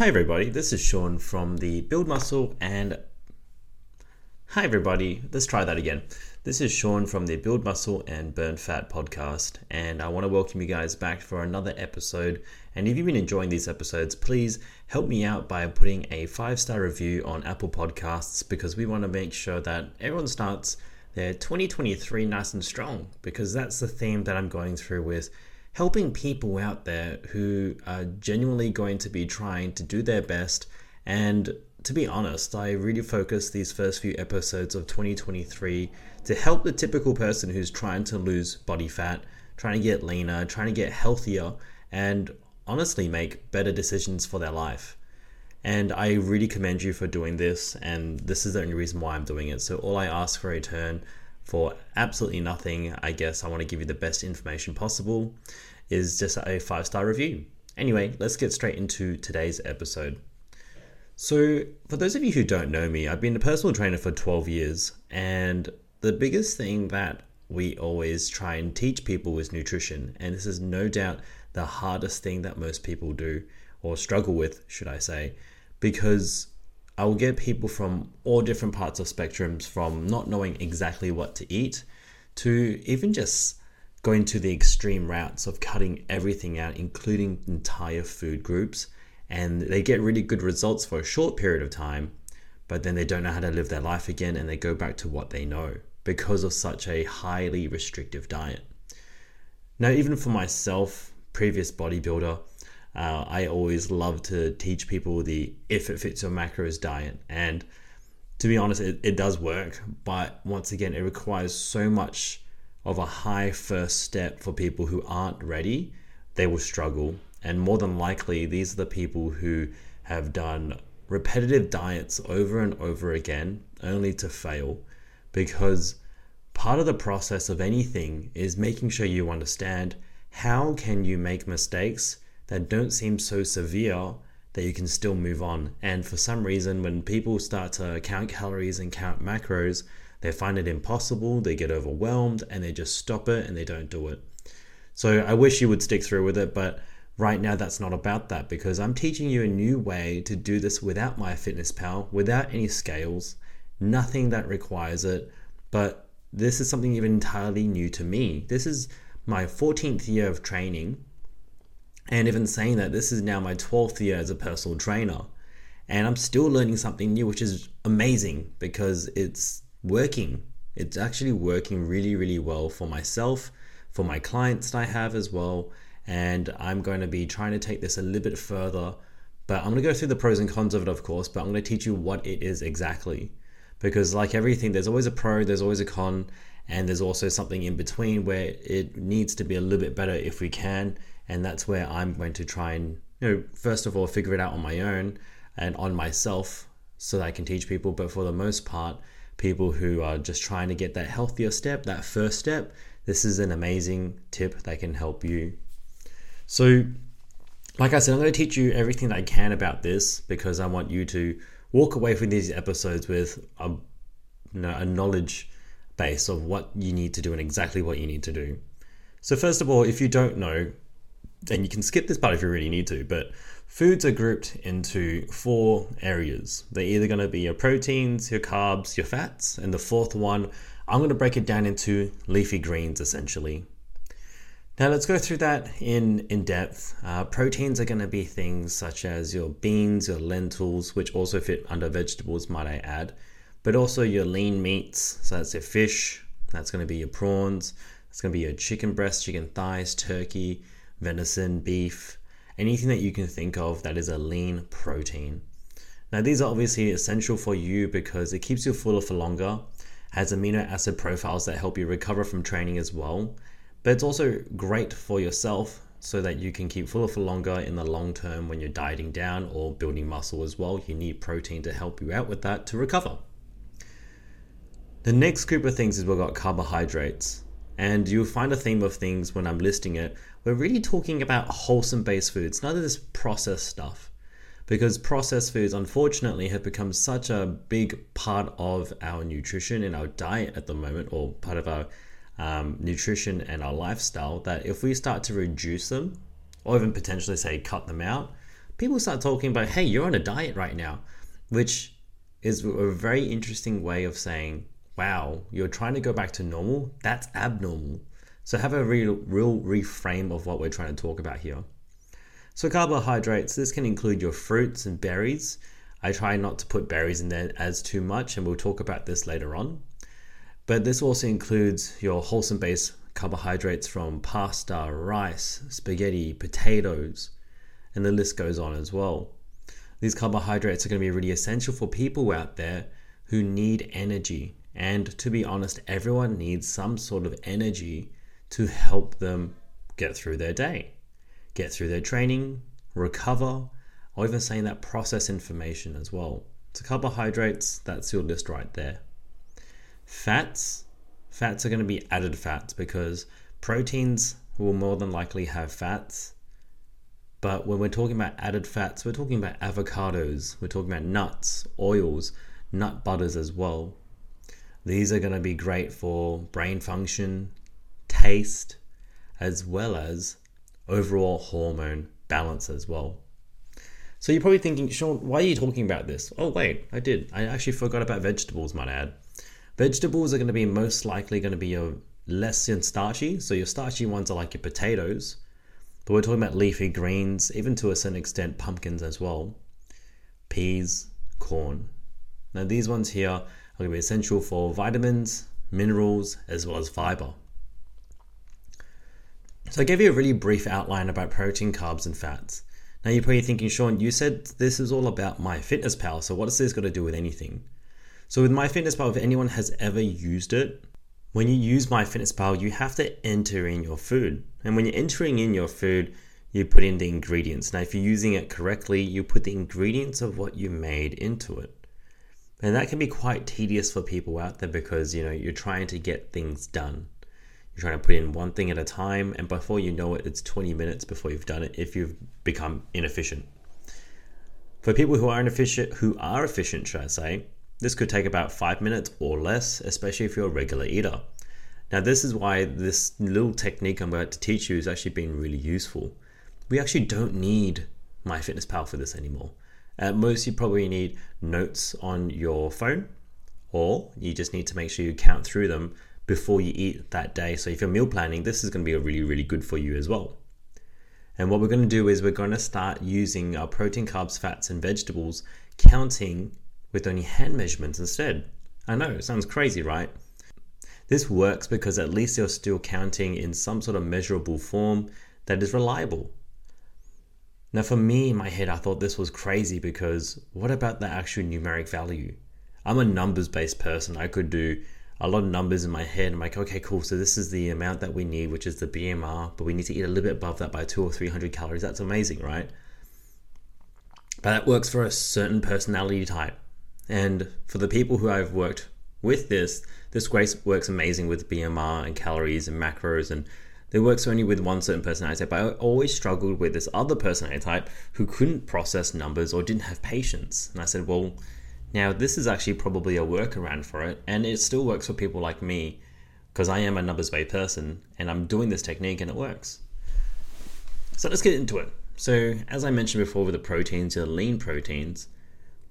Hi, everybody. This is Sean from the Build Muscle and. Hi, everybody. Let's try that again. This is Sean from the Build Muscle and Burn Fat podcast, and I want to welcome you guys back for another episode. And if you've been enjoying these episodes, please help me out by putting a five star review on Apple Podcasts because we want to make sure that everyone starts their 2023 nice and strong because that's the theme that I'm going through with helping people out there who are genuinely going to be trying to do their best. And to be honest, I really focus these first few episodes of 2023 to help the typical person who's trying to lose body fat, trying to get leaner, trying to get healthier, and honestly make better decisions for their life. And I really commend you for doing this, and this is the only reason why I'm doing it. So, all I ask for a return for absolutely nothing, I guess I want to give you the best information possible, is just a five star review. Anyway, let's get straight into today's episode. So, for those of you who don't know me, I've been a personal trainer for 12 years, and the biggest thing that we always try and teach people is nutrition, and this is no doubt the hardest thing that most people do or struggle with, should I say, because I will get people from all different parts of spectrums from not knowing exactly what to eat to even just going to the extreme routes of cutting everything out, including entire food groups. And they get really good results for a short period of time, but then they don't know how to live their life again and they go back to what they know because of such a highly restrictive diet. Now, even for myself, previous bodybuilder, uh, I always love to teach people the if it fits your macros diet. And to be honest, it, it does work. But once again, it requires so much of a high first step for people who aren't ready. They will struggle. And more than likely, these are the people who have done repetitive diets over and over again only to fail because part of the process of anything is making sure you understand how can you make mistakes that don't seem so severe that you can still move on. And for some reason, when people start to count calories and count macros, they find it impossible, they get overwhelmed, and they just stop it and they don't do it. So I wish you would stick through with it, but right now that's not about that because I'm teaching you a new way to do this without MyFitnessPal, without any scales, nothing that requires it. But this is something even entirely new to me. This is my 14th year of training and even saying that, this is now my 12th year as a personal trainer. And I'm still learning something new, which is amazing because it's working. It's actually working really, really well for myself, for my clients that I have as well. And I'm going to be trying to take this a little bit further. But I'm going to go through the pros and cons of it, of course, but I'm going to teach you what it is exactly. Because, like everything, there's always a pro, there's always a con, and there's also something in between where it needs to be a little bit better if we can and that's where I'm going to try and you know first of all figure it out on my own and on myself so that I can teach people. But for the most part people who are just trying to get that healthier step that first step this is an amazing tip that can help you. So like I said I'm going to teach you everything that I can about this because I want you to walk away from these episodes with a you know, a knowledge base of what you need to do and exactly what you need to do. So first of all if you don't know and you can skip this part if you really need to, but foods are grouped into four areas. They're either going to be your proteins, your carbs, your fats, and the fourth one, I'm going to break it down into leafy greens essentially. Now let's go through that in in depth. Uh, proteins are going to be things such as your beans, your lentils, which also fit under vegetables, might I add, but also your lean meats. So that's your fish. That's going to be your prawns. It's going to be your chicken breast, chicken thighs, turkey, venison, beef, anything that you can think of that is a lean protein. Now, these are obviously essential for you because it keeps you fuller for longer, has amino acid profiles that help you recover from training as well, but it's also great for yourself so that you can keep fuller for longer in the long term when you're dieting down or building muscle as well. You need protein to help you out with that to recover. The next group of things is we've got carbohydrates. And you'll find a theme of things when I'm listing it we're really talking about wholesome based foods, none of this processed stuff. Because processed foods, unfortunately, have become such a big part of our nutrition and our diet at the moment, or part of our um, nutrition and our lifestyle, that if we start to reduce them, or even potentially say cut them out, people start talking about, hey, you're on a diet right now, which is a very interesting way of saying, wow, you're trying to go back to normal. That's abnormal. So have a real, real reframe of what we're trying to talk about here. So carbohydrates, this can include your fruits and berries. I try not to put berries in there as too much, and we'll talk about this later on. But this also includes your wholesome base carbohydrates from pasta, rice, spaghetti, potatoes, and the list goes on as well. These carbohydrates are going to be really essential for people out there who need energy. And to be honest, everyone needs some sort of energy to help them get through their day, get through their training, recover, or even saying that process information as well. So, carbohydrates, that's your list right there. Fats, fats are going to be added fats because proteins will more than likely have fats but when we're talking about added fats, we're talking about avocados, we're talking about nuts, oils, nut butters as well. These are going to be great for brain function, taste, as well as overall hormone balance as well. So you're probably thinking, Sean, why are you talking about this? Oh, wait, I did. I actually forgot about vegetables, might add. Vegetables are going to be most likely going to be your less than starchy. So your starchy ones are like your potatoes, but we're talking about leafy greens, even to a certain extent, pumpkins as well, peas, corn. Now, these ones here are going to be essential for vitamins, minerals, as well as fiber. So, I gave you a really brief outline about protein, carbs, and fats. Now, you're probably thinking, Sean, you said this is all about MyFitnessPal, so what does this got to do with anything? So, with MyFitnessPal, if anyone has ever used it, when you use MyFitnessPal, you have to enter in your food. And when you're entering in your food, you put in the ingredients. Now, if you're using it correctly, you put the ingredients of what you made into it. And that can be quite tedious for people out there because, you know, you're trying to get things done. You're trying to put in one thing at a time, and before you know it, it's 20 minutes before you've done it if you've become inefficient. For people who are inefficient, who are efficient, should I say, this could take about five minutes or less, especially if you're a regular eater. Now, this is why this little technique I'm about to teach you has actually been really useful. We actually don't need MyFitnessPal for this anymore. At most, you probably need notes on your phone, or you just need to make sure you count through them before you eat that day. So, if you're meal planning, this is going to be really, really good for you as well. And what we're going to do is we're going to start using our protein, carbs, fats, and vegetables, counting with only hand measurements instead. I know, it sounds crazy, right? This works because at least you're still counting in some sort of measurable form that is reliable. Now, for me in my head, I thought this was crazy because what about the actual numeric value? I'm a numbers based person. I could do a lot of numbers in my head. I'm like, okay, cool. So this is the amount that we need, which is the BMR, but we need to eat a little bit above that by two or 300 calories. That's amazing, right? But that works for a certain personality type. And for the people who I've worked with this, this grace works amazing with BMR and calories and macros and it works only with one certain personality type. But I always struggled with this other personality type who couldn't process numbers or didn't have patience. And I said, well, now this is actually probably a workaround for it, and it still works for people like me because I am a numbers based person and I'm doing this technique and it works. So let's get into it. So, as I mentioned before with the proteins, the lean proteins,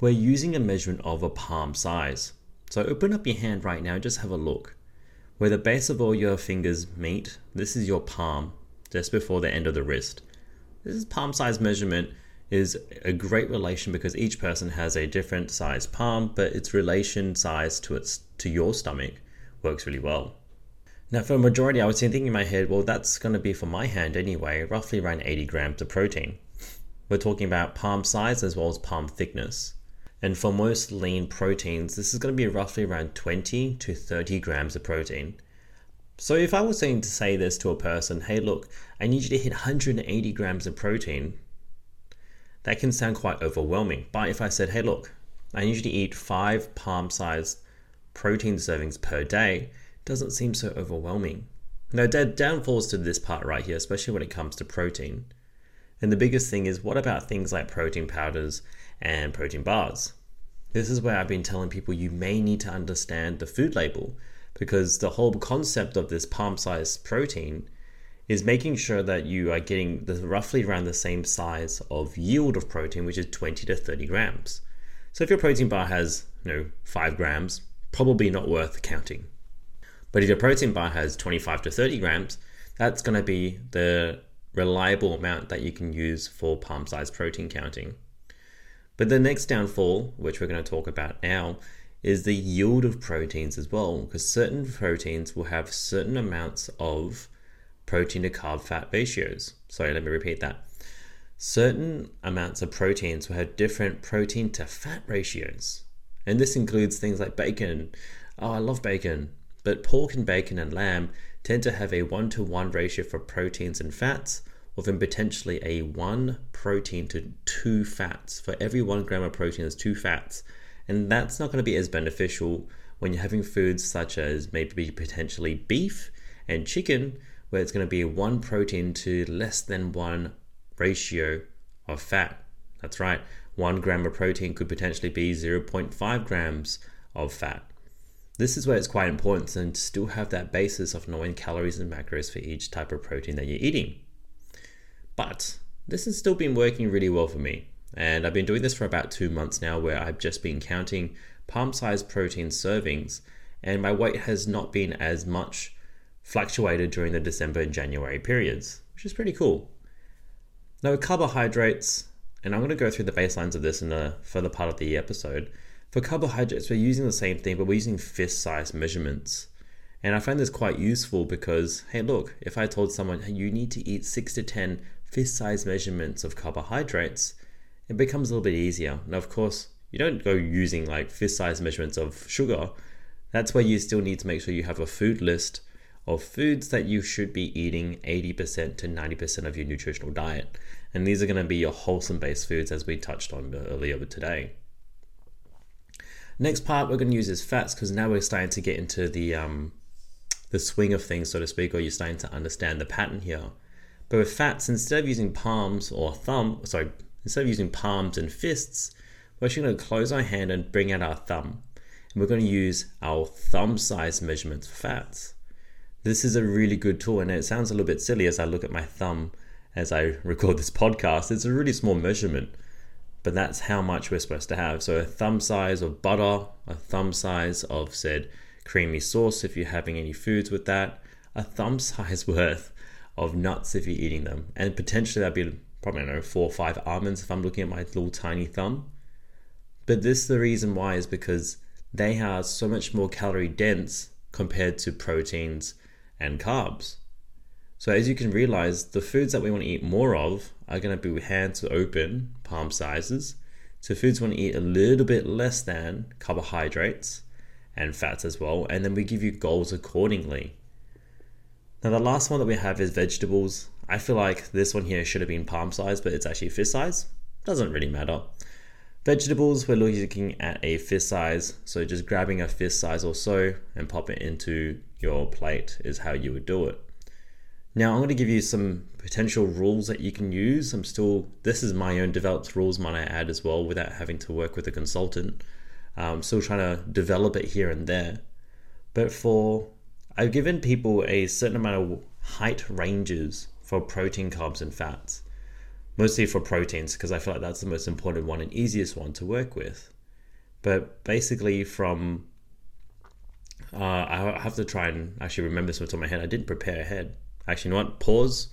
we're using a measurement of a palm size. So open up your hand right now, just have a look. Where the base of all your fingers meet, this is your palm, just before the end of the wrist. This is palm size measurement is a great relation because each person has a different size palm, but its relation size to its to your stomach works really well. Now, for a majority, I was thinking in my head, well, that's going to be for my hand anyway, roughly around 80 grams of protein. We're talking about palm size as well as palm thickness. And for most lean proteins, this is going to be roughly around 20 to 30 grams of protein. So if I was saying to say this to a person, hey, look, I need you to hit 180 grams of protein, that can sound quite overwhelming. But if I said, hey, look, I usually eat five palm sized protein servings per day, doesn't seem so overwhelming. Now, there downfalls to this part right here, especially when it comes to protein. And the biggest thing is, what about things like protein powders and protein bars. This is where I've been telling people you may need to understand the food label because the whole concept of this palm sized protein is making sure that you are getting the, roughly around the same size of yield of protein, which is 20 to 30 grams. So if your protein bar has, you know, 5 grams, probably not worth counting. But if your protein bar has 25 to 30 grams, that's going to be the reliable amount that you can use for palm sized protein counting. But the next downfall, which we're going to talk about now, is the yield of proteins as well, because certain proteins will have certain amounts of protein to carb fat ratios. Sorry, let me repeat that. Certain amounts of proteins will have different protein to fat ratios. And this includes things like bacon. Oh, I love bacon. But pork and bacon and lamb tend to have a one to one ratio for proteins and fats, or then potentially a one protein to two fats. For every one gram of protein, there's two fats. And that's not going to be as beneficial when you're having foods such as maybe potentially beef and chicken, where it's going to be one protein to less than one ratio of fat. That's right, one gram of protein could potentially be 0.5 grams of fat. This is where it's quite important to still have that basis of knowing calories and macros for each type of protein that you're eating. But this has still been working really well for me. And I've been doing this for about two months now, where I've just been counting palm sized protein servings, and my weight has not been as much fluctuated during the December and January periods, which is pretty cool. Now, carbohydrates, and I'm going to go through the baselines of this in the further part of the episode. For carbohydrates, we're using the same thing, but we're using fist size measurements. And I find this quite useful because, hey, look, if I told someone hey, you need to eat six to 10 fist size measurements of carbohydrates, it becomes a little bit easier. Now, of course, you don't go using like fist size measurements of sugar. That's where you still need to make sure you have a food list of foods that you should be eating 80% to 90% of your nutritional diet. And these are going to be your wholesome based foods as we touched on earlier today. Next part we're going to use is fats because now we're starting to get into the um, the swing of things, so to speak, or you're starting to understand the pattern here. But with fats, instead of using palms or thumb, sorry, instead of using palms and fists, we're actually going to close our hand and bring out our thumb. And we're going to use our thumb size measurements for fats. This is a really good tool, and it sounds a little bit silly as I look at my thumb as I record this podcast. It's a really small measurement, but that's how much we're supposed to have. So, a thumb size of butter, a thumb size of said creamy sauce if you're having any foods with that, a thumb size worth of nuts if you're eating them, and potentially that'd be probably I don't know four or five almonds if I'm looking at my little tiny thumb. But this the reason why is because they are so much more calorie dense compared to proteins and carbs. So as you can realize, the foods that we want to eat more of are going to be hand to open, palm sizes. So foods we want to eat a little bit less than carbohydrates and fats as well, and then we give you goals accordingly. Now the last one that we have is vegetables. I feel like this one here should have been palm size, but it's actually fist size. Doesn't really matter. Vegetables, we're looking at a fist size. So just grabbing a fist size or so and pop it into your plate is how you would do it. Now I'm going to give you some potential rules that you can use. I'm still, this is my own developed rules, might I add as well, without having to work with a consultant. I'm still trying to develop it here and there. But for, I've given people a certain amount of height ranges for protein, carbs, and fats. Mostly for proteins, because I feel like that's the most important one and easiest one to work with. But basically, from uh, I have to try and actually remember this off top of my head. I didn't prepare ahead. Actually, you know what? Pause.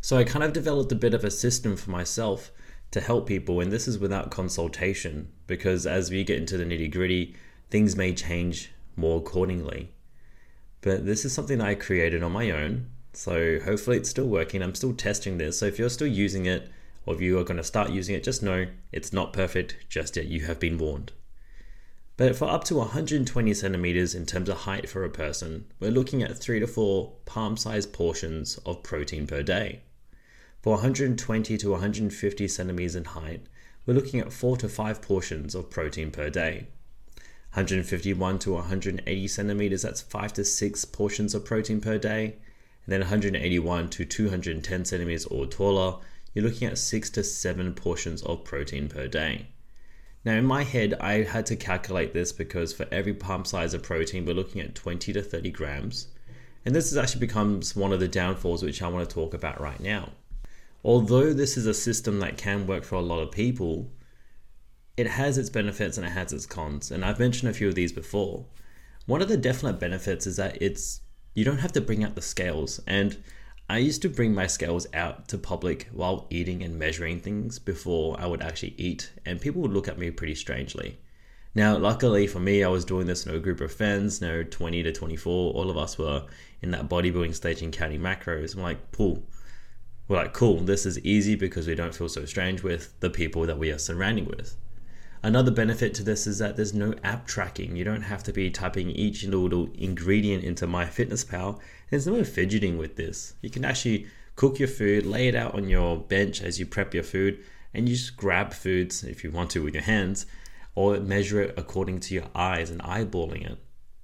So I kind of developed a bit of a system for myself to help people, and this is without consultation because as we get into the nitty gritty, things may change more accordingly. But this is something I created on my own, so hopefully it's still working. I'm still testing this, so if you're still using it or if you are going to start using it, just know it's not perfect just yet. You have been warned. But for up to 120 centimeters in terms of height for a person, we're looking at 3 to 4 palm sized portions of protein per day. For 120 to 150 centimeters in height, we're looking at 4 to 5 portions of protein per day. 151 to 180 centimeters, that's 5 to 6 portions of protein per day. And then 181 to 210 centimeters or taller, you're looking at 6 to 7 portions of protein per day. Now, in my head, I had to calculate this because for every palm size of protein, we're looking at 20 to 30 grams. And this actually becomes one of the downfalls which I want to talk about right now. Although this is a system that can work for a lot of people, it has its benefits and it has its cons. And I've mentioned a few of these before. One of the definite benefits is that it's you don't have to bring out the scales. And I used to bring my scales out to public while eating and measuring things before I would actually eat, and people would look at me pretty strangely. Now, luckily for me, I was doing this in a group of friends, you know, 20 to 24. All of us were in that bodybuilding stage and counting macros. I'm like, cool. We're like, cool, this is easy because we don't feel so strange with the people that we are surrounding with. Another benefit to this is that there's no app tracking. You don't have to be typing each little ingredient into MyFitnessPal. There's no fidgeting with this. You can actually cook your food, lay it out on your bench as you prep your food, and you just grab foods if you want to with your hands, or measure it according to your eyes and eyeballing it.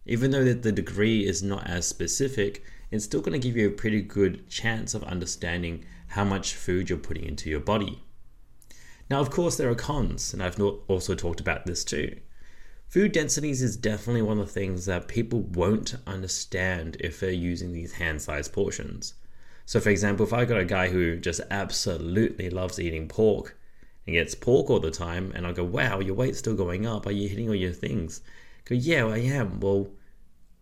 Even though the degree is not as specific, it's still going to give you a pretty good chance of understanding how much food you're putting into your body. Now, of course, there are cons, and I've also talked about this too. Food densities is definitely one of the things that people won't understand if they're using these hand sized portions. So, for example, if I got a guy who just absolutely loves eating pork and gets pork all the time, and I go, wow, your weight's still going up, are you hitting all your things? I go, yeah, I am. Well,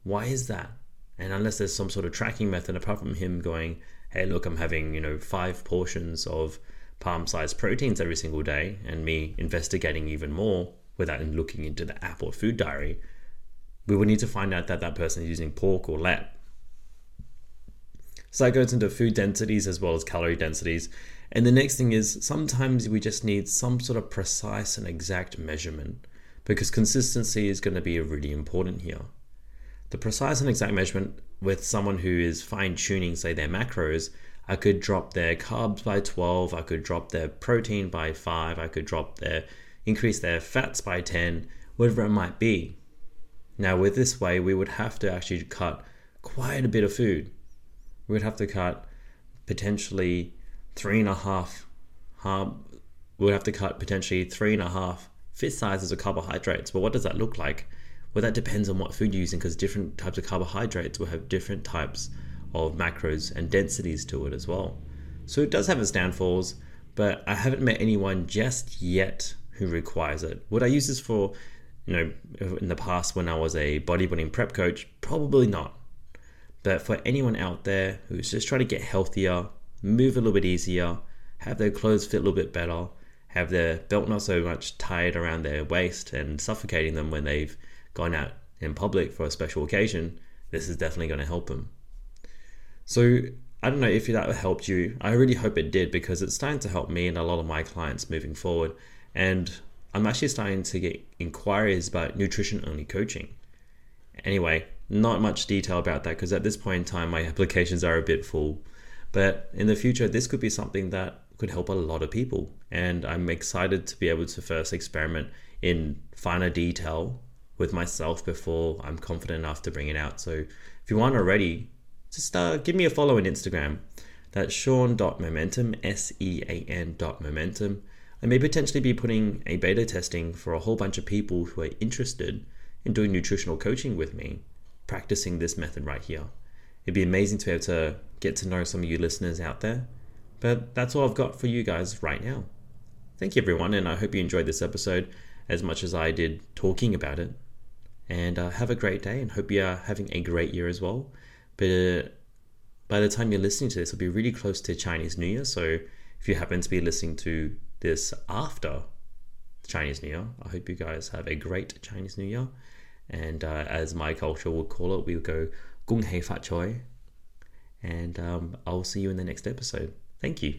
why is that? And unless there's some sort of tracking method, apart from him going, hey, look, I'm having, you know, five portions of palm sized proteins every single day and me investigating even more without looking into the app or food diary, we would need to find out that that person is using pork or lamb. So that goes into food densities as well as calorie densities. And the next thing is sometimes we just need some sort of precise and exact measurement because consistency is going to be really important here. The precise and exact measurement with someone who is fine tuning, say, their macros I could drop their carbs by 12, I could drop their protein by 5, I could drop their increase their fats by 10, whatever it might be. Now with this way we would have to actually cut quite a bit of food. We would have to cut potentially three and a half we would have to cut potentially three and a half fist sizes of carbohydrates. But what does that look like? Well, that depends on what food you're using because different types of carbohydrates will have different types of macros and densities to it as well. So it does have its downfalls, but I haven't met anyone just yet who requires it. Would I use this for, you know, in the past when I was a bodybuilding prep coach? Probably not. But for anyone out there who's just trying to get healthier, move a little bit easier, have their clothes fit a little bit better, have their belt not so much tied around their waist and suffocating them when they've gone out in public for a special occasion, this is definitely going to help them. So I don't know if that helped you. I really hope it did because it's starting to help me and a lot of my clients moving forward. And I'm actually starting to get inquiries about nutrition only coaching. Anyway, not much detail about that because at this point in time, my applications are a bit full. But in the future, this could be something that could help a lot of people. And I'm excited to be able to first experiment in finer detail with myself before I'm confident enough to bring it out. So if you aren't already, just uh, give me a follow on Instagram. That's sean.momentum, S E A N momentum. I may potentially be putting a beta testing for a whole bunch of people who are interested in doing nutritional coaching with me, practicing this method right here. It'd be amazing to be able to get to know some of you listeners out there. But that's all I've got for you guys right now. Thank you, everyone, and I hope you enjoyed this episode as much as I did talking about it. And uh, have a great day, and hope you are having a great year as well. But by the time you're listening to this, it'll be really close to Chinese New Year. So if you happen to be listening to this after Chinese New Year, I hope you guys have a great Chinese New Year. And uh, as my culture would call it, we'll go Gung Hei Fat Choi. And um, I'll see you in the next episode. Thank you.